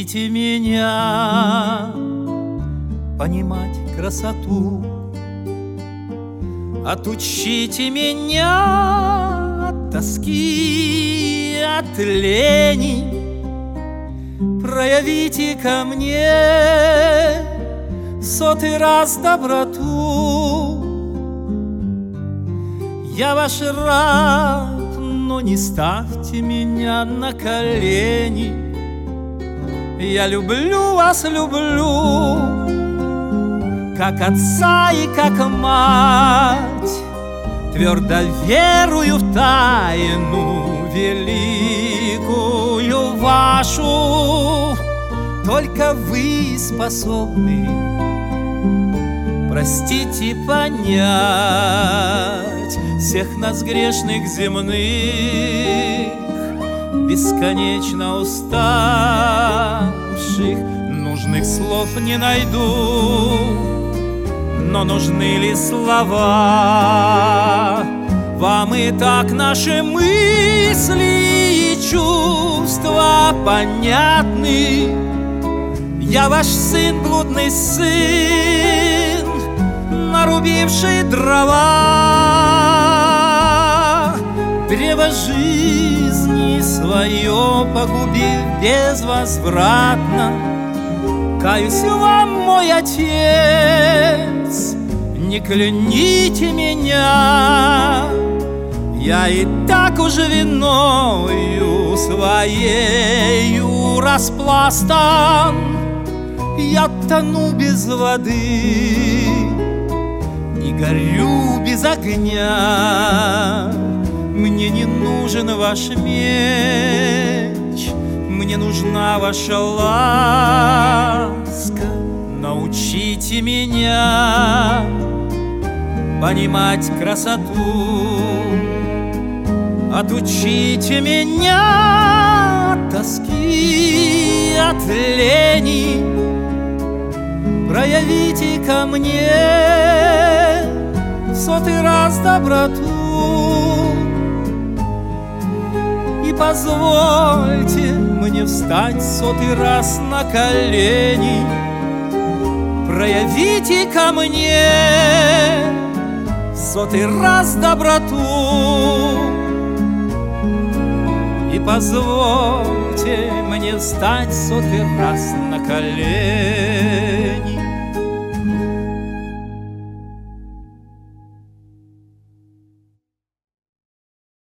Научите меня понимать красоту. Отучите меня от тоски, от лени. Проявите ко мне сотый раз доброту. Я ваш раб, но не ставьте меня на колени Я люблю вас, люблю как отца и как мать, Твердо верую в тайну великую вашу, Только вы способны простить и понять Всех нас грешных земных, Бесконечно уставших, Нужных слов не найду но нужны ли слова? Вам и так наши мысли и чувства понятны. Я ваш сын, блудный сын, нарубивший дрова. Древо жизни свое погубив безвозвратно, Каюсь вам, мой отец, не кляните меня, Я и так уже виною своею распластан, Я тону без воды и горю без огня. Мне не нужен ваш меч, мне нужна ваша ласка. Научите меня понимать красоту. Отучите меня от тоски, от лени. Проявите ко мне в сотый раз доброту. Позвольте мне встать сотый раз на колени. Проявите ко мне сотый раз доброту. И позвольте мне встать сотый раз на колени